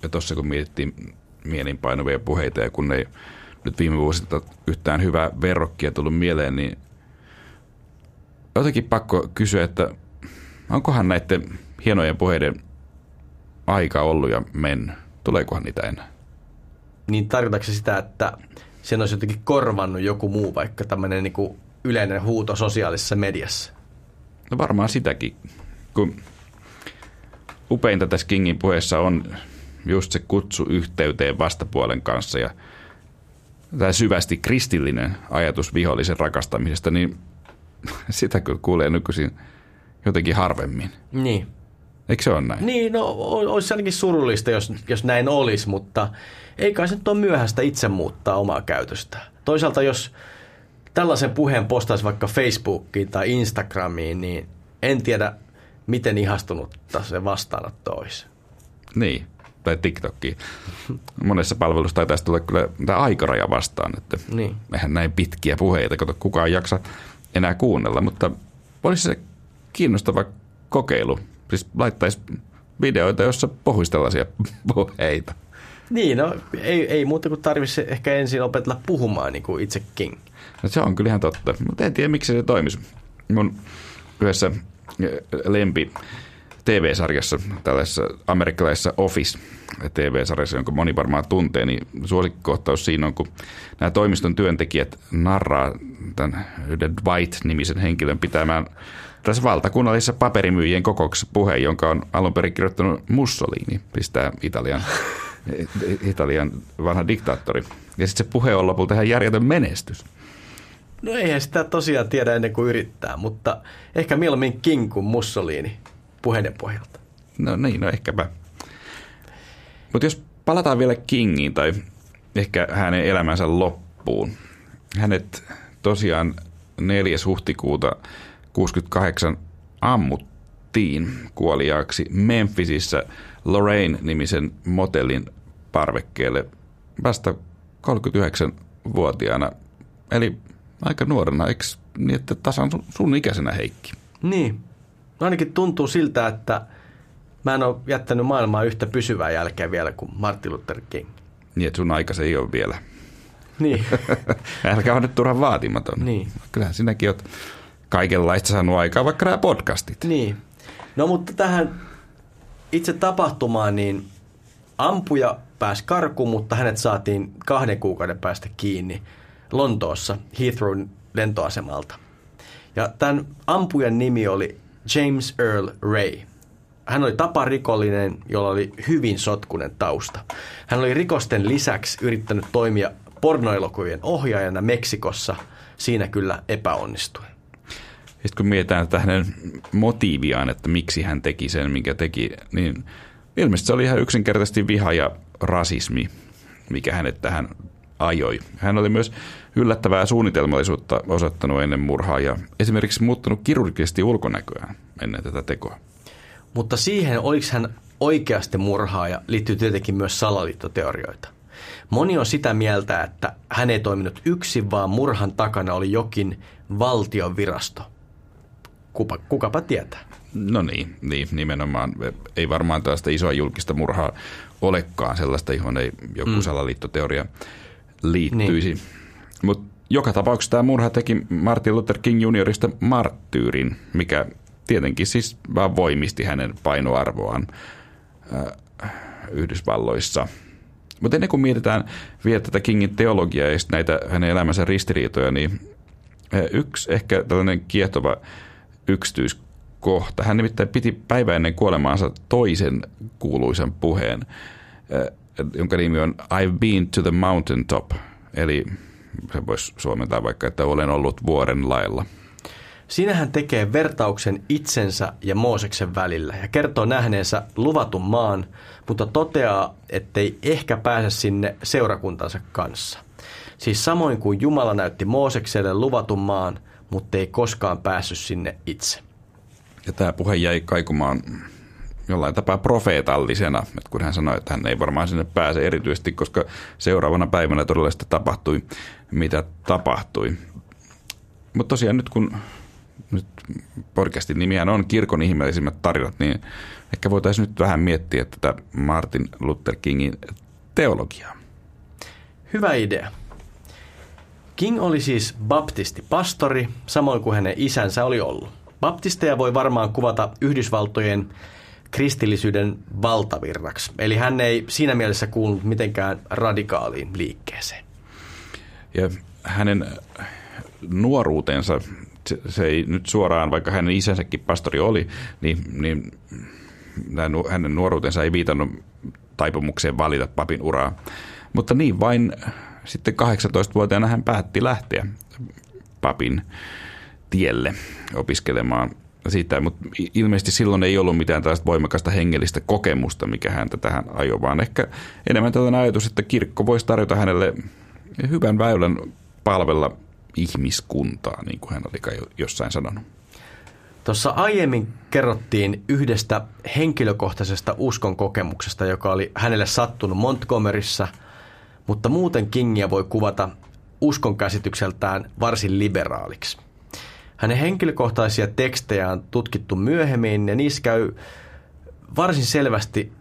Ja tuossa kun mietittiin mielinpainuvia puheita ja kun ei nyt viime vuosilta yhtään hyvää verrokkia tullut mieleen, niin jotenkin pakko kysyä, että onkohan näiden hienojen puheiden aika ollut ja mennyt? Tuleekohan niitä enää? Niin tarkoitatko sitä, että sen olisi jotenkin korvannut joku muu, vaikka tämmöinen niin yleinen huuto sosiaalisessa mediassa? No varmaan sitäkin, kun upeinta tässä Kingin puheessa on just se kutsu yhteyteen vastapuolen kanssa ja tämä syvästi kristillinen ajatus vihollisen rakastamisesta, niin sitä kyllä kuulee nykyisin jotenkin harvemmin. Niin. Eikö se ole näin? Niin, no olisi ainakin surullista, jos, jos näin olisi, mutta ei kai se nyt ole myöhäistä itse muuttaa omaa käytöstä. Toisaalta jos tällaisen puheen postaisi vaikka Facebookiin tai Instagramiin, niin en tiedä, miten ihastunut se vastaanotto olisi. Niin, tai TikTokkiin. Monessa palvelussa taitaisi tulla kyllä tämä aikaraja vastaan, että niin. mehän näin pitkiä puheita, kato kukaan jaksa enää kuunnella, mutta olisi se kiinnostava kokeilu. Siis laittaisi videoita, jossa puhuisi tällaisia puheita. Niin, no ei, ei muuta kuin tarvitsisi ehkä ensin opetella puhumaan niin kuin itse King. No, se on kyllä ihan totta, mutta en tiedä miksi se toimisi. Mun yhdessä lempi TV-sarjassa, tällaisessa amerikkalaisessa Office TV-sarjassa, jonka moni varmaan tuntee, niin suosikkikohtaus siinä on, kun nämä toimiston työntekijät narraa tämän yhden Dwight-nimisen henkilön pitämään tässä valtakunnallisessa paperimyyjien kokouksessa puheen, jonka on alun perin kirjoittanut Mussolini, pistää Italian Italian vanha diktaattori. Ja sitten se puhe on lopulta ihan järjetön menestys. No eihän sitä tosiaan tiedä ennen kuin yrittää, mutta ehkä mieluummin King kuin Mussolini puheiden pohjalta. No niin, no ehkäpä. Mutta jos palataan vielä Kingiin tai ehkä hänen elämänsä loppuun. Hänet tosiaan 4. huhtikuuta 68 ammuttiin kuoliaaksi Memphisissä Lorraine-nimisen motellin parvekkeelle vasta 39-vuotiaana, eli aika nuorena, eikö niin, että tasan sun ikäisenä Heikki? Niin. No ainakin tuntuu siltä, että mä en ole jättänyt maailmaa yhtä pysyvää jälkeä vielä kuin Martin Luther King. Niin, että sun aika se ei ole vielä. Niin. Älkää ole nyt turhan vaatimaton. Niin. Kyllähän sinäkin oot kaikenlaista saanut aikaa, vaikka nämä podcastit. Niin. No mutta tähän itse tapahtumaan, niin ampuja pääsi karkuun, mutta hänet saatiin kahden kuukauden päästä kiinni Lontoossa Heathrow lentoasemalta. Ja tämän ampujan nimi oli James Earl Ray. Hän oli taparikollinen, jolla oli hyvin sotkunen tausta. Hän oli rikosten lisäksi yrittänyt toimia pornoelokuvien ohjaajana Meksikossa. Siinä kyllä epäonnistui. Sitten kun mietitään että hänen motiiviaan, että miksi hän teki sen, minkä teki, niin ilmeisesti se oli ihan yksinkertaisesti viha ja rasismi, mikä hänet tähän ajoi. Hän oli myös yllättävää suunnitelmallisuutta osoittanut ennen murhaa ja esimerkiksi muuttanut kirurgisesti ulkonäköään ennen tätä tekoa. Mutta siihen, oliko hän oikeasti murhaaja, liittyy tietenkin myös salaliittoteorioita. Moni on sitä mieltä, että hän ei toiminut yksin, vaan murhan takana oli jokin valtion virasto. Kupa, kukapa tietää. No niin, niin, nimenomaan. Ei varmaan tällaista isoa julkista murhaa olekaan sellaista, johon ei joku mm. salaliittoteoria liittyisi. Niin. Mutta joka tapauksessa tämä murha teki Martin Luther King juniorista marttyyrin, mikä tietenkin siis vaan voimisti hänen painoarvoaan äh, Yhdysvalloissa. Mutta ennen kuin mietitään vielä tätä Kingin teologiaa ja näitä hänen elämänsä ristiriitoja, niin äh, yksi ehkä tällainen kiehtova yksityiskohta. Hän nimittäin piti päivä ennen kuolemaansa toisen kuuluisen puheen, äh, jonka nimi on I've been to the mountain top, eli se voisi suomentaa vaikka, että olen ollut vuoren lailla. Siinä hän tekee vertauksen itsensä ja Mooseksen välillä ja kertoo nähneensä luvatun maan, mutta toteaa, ettei ehkä pääse sinne seurakuntansa kanssa. Siis samoin kuin Jumala näytti Moosekselle luvatun maan, mutta ei koskaan päässyt sinne itse. Ja tämä puhe jäi kaikumaan jollain tapaa profeetallisena, että kun hän sanoi, että hän ei varmaan sinne pääse erityisesti, koska seuraavana päivänä todella sitä tapahtui, mitä tapahtui. Mutta tosiaan nyt kun nyt podcastin nimihän on kirkon ihmeellisimmät tarinat, niin ehkä voitaisiin nyt vähän miettiä tätä Martin Luther Kingin teologiaa. Hyvä idea. King oli siis baptistipastori, samoin kuin hänen isänsä oli ollut. Baptisteja voi varmaan kuvata Yhdysvaltojen kristillisyyden valtavirraksi. Eli hän ei siinä mielessä kuulunut mitenkään radikaaliin liikkeeseen. Ja hänen nuoruutensa, se ei nyt suoraan, vaikka hänen isänsäkin pastori oli, niin, niin hänen nuoruutensa ei viitannut taipumukseen valita papin uraa. Mutta niin vain sitten 18-vuotiaana hän päätti lähteä papin tielle opiskelemaan siitä, mutta ilmeisesti silloin ei ollut mitään tällaista voimakasta hengellistä kokemusta, mikä häntä tähän ajoi, vaan ehkä enemmän tällainen ajatus, että kirkko voisi tarjota hänelle hyvän väylän palvella ihmiskuntaa, niin kuin hän oli kai jossain sanonut. Tuossa aiemmin kerrottiin yhdestä henkilökohtaisesta uskon kokemuksesta, joka oli hänelle sattunut Montgomeryssä, mutta muuten Kingia voi kuvata uskon käsitykseltään varsin liberaaliksi. Hänen henkilökohtaisia tekstejä on tutkittu myöhemmin ja niissä käy varsin selvästi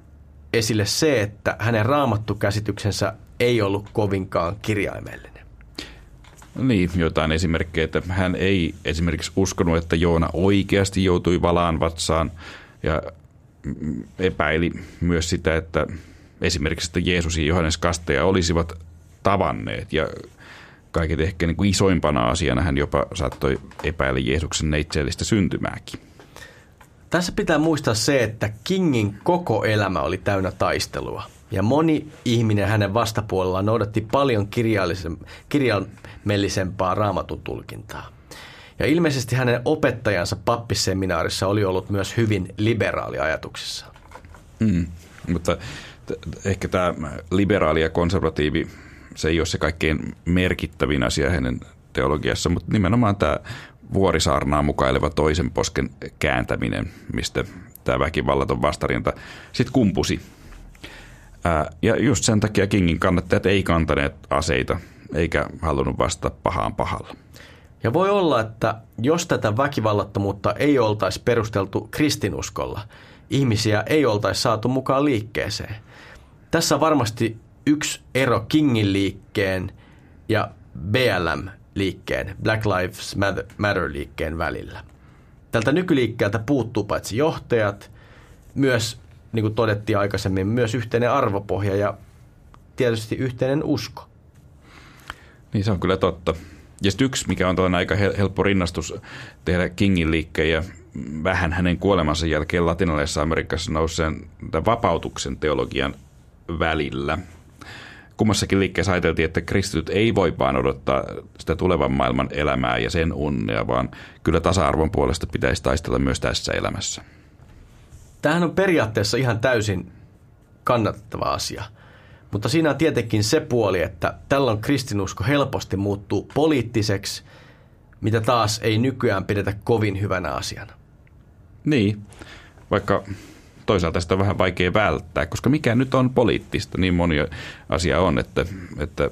esille se, että hänen raamattukäsityksensä ei ollut kovinkaan kirjaimellinen. Niin, jotain esimerkkejä, että hän ei esimerkiksi uskonut, että Joona oikeasti joutui valaan vatsaan ja epäili myös sitä, että esimerkiksi että Jeesus ja Johannes Kasteja olisivat tavanneet ja kaiket ehkä niin kuin isoimpana asiana hän jopa saattoi epäillä Jeesuksen neitsellistä syntymääkin. Tässä pitää muistaa se, että Kingin koko elämä oli täynnä taistelua. Ja moni ihminen hänen vastapuolellaan noudatti paljon kirjaimellisempaa raamatun tulkintaa. Ja ilmeisesti hänen opettajansa pappisseminaarissa oli ollut myös hyvin liberaali ajatuksissa. Mm, mutta ehkä tämä liberaali ja konservatiivi se ei ole se kaikkein merkittävin asia hänen teologiassa, mutta nimenomaan tämä vuorisaarnaa mukaileva toisen posken kääntäminen, mistä tämä väkivallaton vastarinta sitten kumpusi. ja just sen takia Kingin kannattajat ei kantaneet aseita, eikä halunnut vastata pahaan pahalla. Ja voi olla, että jos tätä väkivallattomuutta ei oltaisi perusteltu kristinuskolla, ihmisiä ei oltaisi saatu mukaan liikkeeseen. Tässä varmasti yksi ero Kingin liikkeen ja BLM-liikkeen, Black Lives Matter-liikkeen välillä. Tältä nykyliikkeeltä puuttuu paitsi johtajat, myös, niin kuin todettiin aikaisemmin, myös yhteinen arvopohja ja tietysti yhteinen usko. Niin se on kyllä totta. Ja sitten yksi, mikä on aika helppo rinnastus tehdä Kingin liikkeen ja vähän hänen kuolemansa jälkeen latinalaisessa Amerikassa nouseen vapautuksen teologian välillä – kummassakin liikkeessä ajateltiin, että kristityt ei voi vaan odottaa sitä tulevan maailman elämää ja sen unnia, vaan kyllä tasa-arvon puolesta pitäisi taistella myös tässä elämässä. Tämähän on periaatteessa ihan täysin kannattava asia. Mutta siinä on tietenkin se puoli, että tällöin kristinusko helposti muuttuu poliittiseksi, mitä taas ei nykyään pidetä kovin hyvänä asiana. Niin, vaikka toisaalta sitä on vähän vaikea välttää, koska mikä nyt on poliittista, niin moni asia on, että, että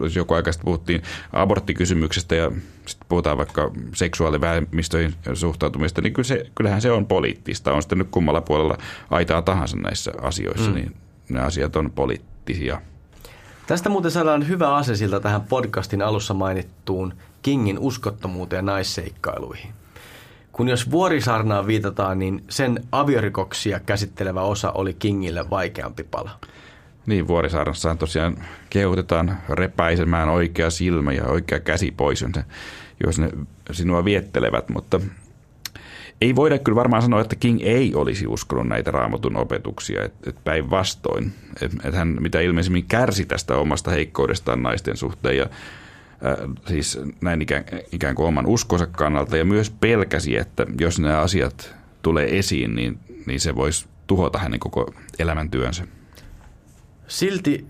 jos joku aikaista puhuttiin aborttikysymyksestä ja sitten puhutaan vaikka seksuaalivähemmistöihin suhtautumista, niin kyllä se, kyllähän se on poliittista. On sitten nyt kummalla puolella aitaa tahansa näissä asioissa, mm. niin ne asiat on poliittisia. Tästä muuten saadaan hyvä asesilta tähän podcastin alussa mainittuun Kingin uskottomuuteen ja naisseikkailuihin. Kun jos vuorisarnaan viitataan, niin sen aviorikoksia käsittelevä osa oli Kingille vaikeampi pala. Niin, Vuorisaarnassaan tosiaan kehotetaan repäisemään oikea silmä ja oikea käsi pois, jos ne sinua viettelevät, mutta ei voida kyllä varmaan sanoa, että King ei olisi uskonut näitä raamatun opetuksia, että et päinvastoin. Että et hän mitä ilmeisimmin kärsi tästä omasta heikkoudestaan naisten suhteen ja siis näin ikään, ikään kuin oman uskonsa kannalta ja myös pelkäsi, että jos nämä asiat tulee esiin, niin, niin se voisi tuhota hänen koko elämäntyönsä. Silti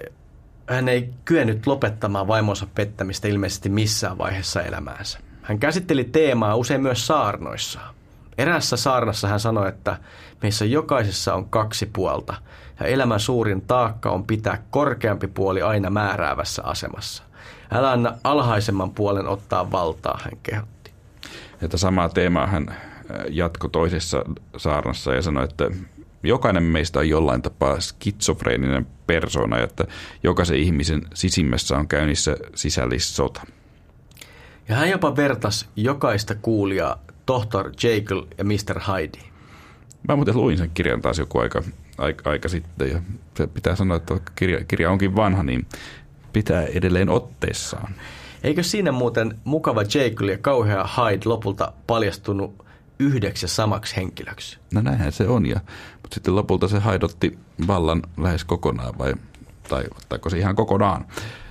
hän ei kyennyt lopettamaan vaimonsa pettämistä ilmeisesti missään vaiheessa elämäänsä. Hän käsitteli teemaa usein myös saarnoissaan. Erässä saarnassa hän sanoi, että meissä jokaisessa on kaksi puolta ja elämän suurin taakka on pitää korkeampi puoli aina määräävässä asemassa. Älä anna alhaisemman puolen ottaa valtaa, hän kehotti. Että samaa teemaa hän äh, jatko toisessa saarnassa ja sanoi, että jokainen meistä on jollain tapaa skitsofreeninen persona, että jokaisen ihmisen sisimmässä on käynnissä sisällissota. Ja hän jopa vertasi jokaista kuulijaa tohtor Jekyll ja Mr. Hyde. Mä muuten luin sen kirjan taas joku aika, aika, aika sitten ja se pitää sanoa, että kirja, kirja onkin vanha, niin pitää edelleen otteessaan. Eikö siinä muuten mukava Jekyll ja kauhea Hyde lopulta paljastunut yhdeksi samaksi henkilöksi? No näinhän se on, ja, mutta sitten lopulta se haidotti vallan lähes kokonaan, vai, tai ottaako se ihan kokonaan,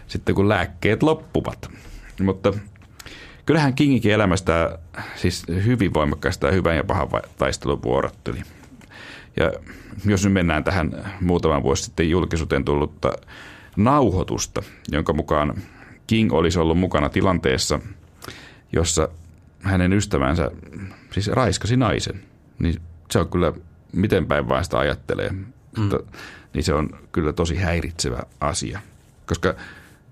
sitten kun lääkkeet loppuvat. Mutta kyllähän Kingikin elämästä siis hyvin voimakkaasta ja hyvän ja pahan taistelun vuorotteli. Ja jos nyt mennään tähän muutaman vuosi sitten julkisuuteen tullutta nauhoitusta, jonka mukaan King olisi ollut mukana tilanteessa, jossa hänen ystävänsä siis raiskasi naisen, niin se on kyllä, miten päin vaan sitä ajattelee, mm. että, niin se on kyllä tosi häiritsevä asia. Koska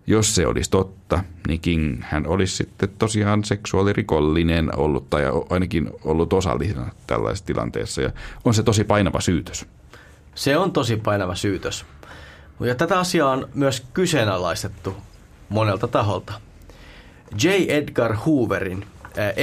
jos se olisi totta, niin King hän olisi sitten tosiaan seksuaalirikollinen ollut tai ainakin ollut osallisena tällaisessa tilanteessa. Ja on se tosi painava syytös. Se on tosi painava syytös. Ja tätä asiaa on myös kyseenalaistettu monelta taholta. J. Edgar Hooverin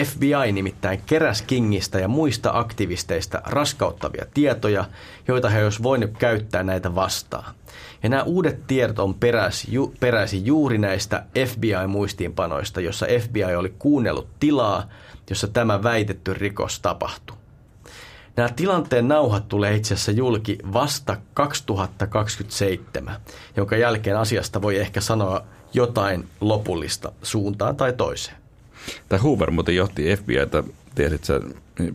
FBI nimittäin keräs Kingistä ja muista aktivisteista raskauttavia tietoja, joita he olisi voinut käyttää näitä vastaan. Ja nämä uudet tiedot on peräsi, ju, peräisin juuri näistä FBI-muistiinpanoista, jossa FBI oli kuunnellut tilaa, jossa tämä väitetty rikos tapahtui. Nämä tilanteen nauhat tulee itse asiassa julki vasta 2027, jonka jälkeen asiasta voi ehkä sanoa jotain lopullista suuntaan tai toiseen. Tämä Hoover muuten johti FBItä, tiesit sä,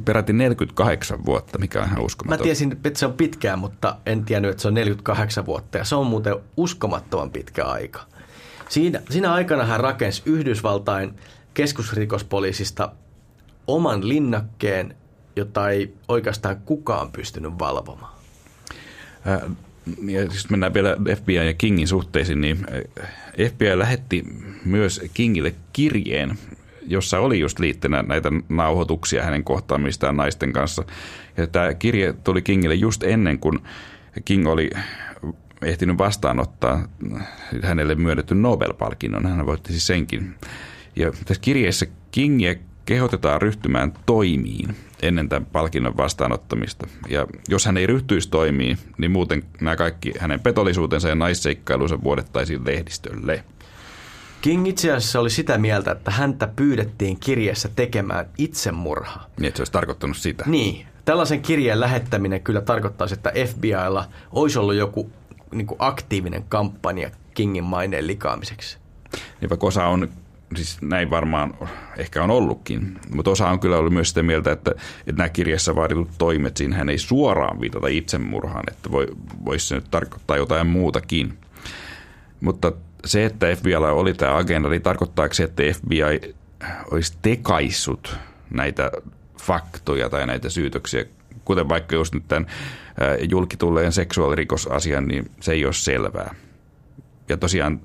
peräti 48 vuotta, mikä on ihan uskomaton. Mä tiesin, että se on pitkään, mutta en tiennyt, että se on 48 vuotta ja se on muuten uskomattoman pitkä aika. Siinä, siinä aikana hän rakensi Yhdysvaltain keskusrikospoliisista oman linnakkeen, jota ei oikeastaan kukaan pystynyt valvomaan. Äh, ja siis mennään vielä FBI ja Kingin suhteisiin, niin FBI lähetti myös Kingille kirjeen, jossa oli just liitteenä näitä nauhoituksia hänen kohtaamistaan naisten kanssa. Ja tämä kirje tuli Kingille just ennen kuin King oli ehtinyt vastaanottaa hänelle myönnetty Nobel-palkinnon. Hän voitti siis senkin. Ja tässä kirjeessä Kingiä kehotetaan ryhtymään toimiin ennen tämän palkinnon vastaanottamista. Ja jos hän ei ryhtyisi toimiin, niin muuten nämä kaikki hänen petollisuutensa ja naisseikkailunsa vuodettaisiin lehdistölle. King itse asiassa oli sitä mieltä, että häntä pyydettiin kirjeessä tekemään itsemurha. Niin, että se olisi tarkoittanut sitä. Niin. Tällaisen kirjeen lähettäminen kyllä tarkoittaisi, että FBIlla olisi ollut joku niin aktiivinen kampanja Kingin maineen likaamiseksi. Niin vaikka osa on siis näin varmaan ehkä on ollutkin, mutta osa on kyllä ollut myös sitä mieltä, että, että nämä kirjassa vaaditut toimet, hän ei suoraan viitata itsemurhaan, että voi, voisi se nyt tarkoittaa jotain muutakin. Mutta se, että FBIlla oli tämä agenda, niin tarkoittaako se, että FBI olisi tekaissut näitä faktoja tai näitä syytöksiä, kuten vaikka just nyt tämän julkitulleen seksuaalirikosasian, niin se ei ole selvää. Ja tosiaan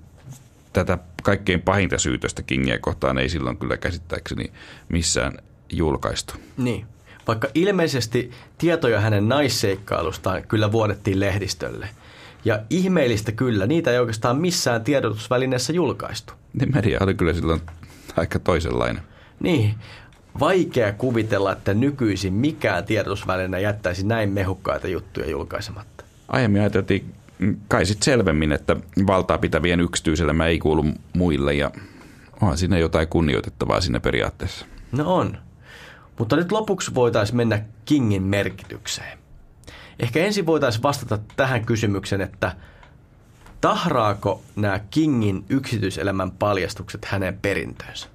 tätä kaikkein pahinta syytöstä Kingiä kohtaan ei silloin kyllä käsittääkseni missään julkaistu. Niin. Vaikka ilmeisesti tietoja hänen naisseikkailustaan kyllä vuodettiin lehdistölle. Ja ihmeellistä kyllä, niitä ei oikeastaan missään tiedotusvälineessä julkaistu. Niin media oli kyllä silloin aika toisenlainen. Niin, vaikea kuvitella, että nykyisin mikään tiedotusväline jättäisi näin mehukkaita juttuja julkaisematta. Aiemmin ajateltiin kai sitten selvemmin, että valtaa pitävien yksityiselämä ei kuulu muille ja onhan siinä jotain kunnioitettavaa siinä periaatteessa. No on. Mutta nyt lopuksi voitaisiin mennä Kingin merkitykseen. Ehkä ensin voitaisiin vastata tähän kysymykseen, että tahraako nämä Kingin yksityiselämän paljastukset hänen perintöönsä?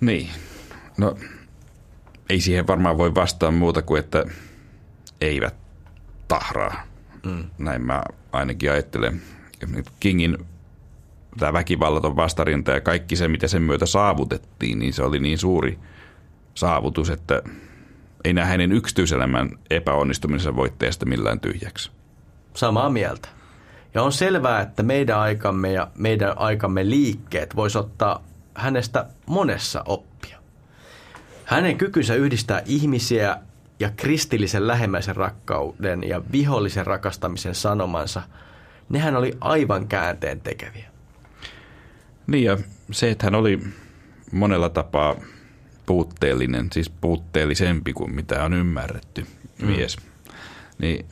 Niin. No, ei siihen varmaan voi vastaa muuta kuin, että eivät tahraa. Mm. Näin mä ainakin ajattelen. Kingin tämä väkivallaton vastarinta ja kaikki se, mitä sen myötä saavutettiin, niin se oli niin suuri saavutus, että ei näe hänen yksityiselämän epäonnistumisensa voitteesta millään tyhjäksi. Samaa mieltä. Ja on selvää, että meidän aikamme ja meidän aikamme liikkeet voisi ottaa hänestä monessa oppia. Hänen kykynsä yhdistää ihmisiä ja kristillisen lähemmäisen rakkauden ja vihollisen rakastamisen sanomansa, nehän oli aivan käänteen tekeviä. Niin ja se, että hän oli monella tapaa puutteellinen, siis puutteellisempi kuin mitä on ymmärretty mm. mies, niin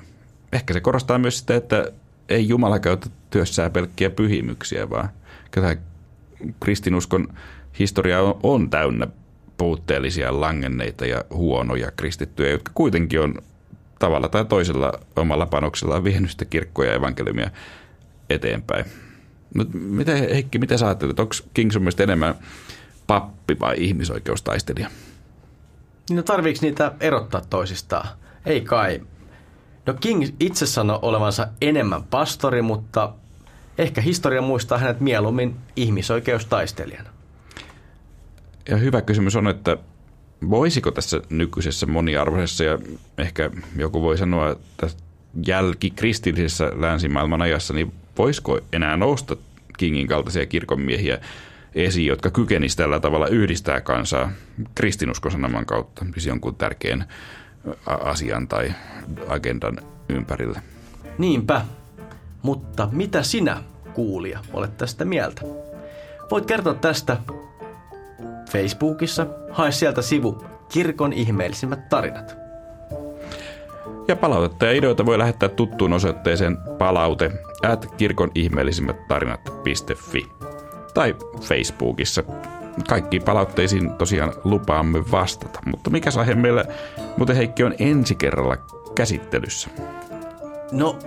ehkä se korostaa myös sitä, että ei Jumala käytä työssään pelkkiä pyhimyksiä, vaan kyllä kristinuskon historia on, on täynnä puutteellisia, langenneita ja huonoja kristittyjä, jotka kuitenkin on tavalla tai toisella omalla panoksellaan vienyt sitä kirkkoja ja evankeliumia eteenpäin. Mutta mitä, Heikki, mitä sä ajattelet? Onko King sun mielestä enemmän pappi vai ihmisoikeustaistelija? No tarviiko niitä erottaa toisistaan? Ei kai. No King itse sanoi olevansa enemmän pastori, mutta ehkä historia muistaa hänet mieluummin ihmisoikeustaistelijana. Ja hyvä kysymys on, että voisiko tässä nykyisessä moniarvoisessa ja ehkä joku voi sanoa, että jälkikristillisessä länsimaailman ajassa, niin voisiko enää nousta Kingin kaltaisia kirkonmiehiä esiin, jotka kykenisivät tällä tavalla yhdistää kansaa kristinuskosanaman kautta, siis jonkun tärkeän asian tai agendan ympärille. Niinpä, mutta mitä sinä, kuulija, olet tästä mieltä? Voit kertoa tästä Facebookissa. Hae sieltä sivu Kirkon ihmeellisimmät tarinat. Ja palautetta ja ideoita voi lähettää tuttuun osoitteeseen palaute at kirkon ihmeellisimmät tarinat.fi tai Facebookissa. Kaikki palautteisiin tosiaan lupaamme vastata, mutta mikä aihe meillä muuten Heikki on ensi kerralla käsittelyssä? No,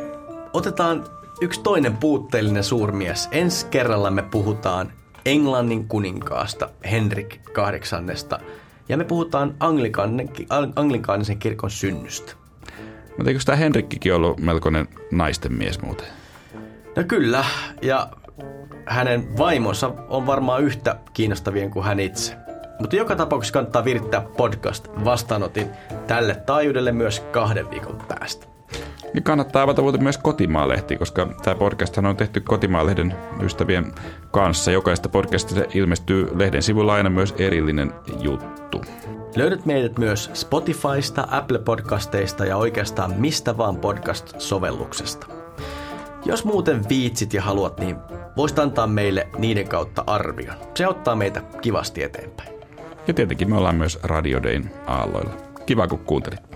otetaan yksi toinen puutteellinen suurmies. Ensi kerralla me puhutaan Englannin kuninkaasta Henrik kahdeksannesta ja me puhutaan anglikaanisen kirkon synnystä. Mutta eikö tämä Henrikkikin ollut melkoinen naisten mies muuten? No kyllä, ja hänen vaimonsa on varmaan yhtä kiinnostavien kuin hän itse. Mutta joka tapauksessa kannattaa virittää podcast vastaanotin tälle taajuudelle myös kahden viikon päästä. Niin kannattaa avata myös Kotimaalehti, koska tämä podcast on tehty Kotimaalehden ystävien kanssa. Jokaista podcastista ilmestyy lehden sivulla aina myös erillinen juttu. Löydät meidät myös Spotifysta, Apple Podcasteista ja oikeastaan mistä vaan podcast-sovelluksesta. Jos muuten viitsit ja haluat, niin voisit antaa meille niiden kautta arvion. Se auttaa meitä kivasti eteenpäin. Ja tietenkin me ollaan myös Radio Dayn aalloilla. Kiva kun kuuntelit.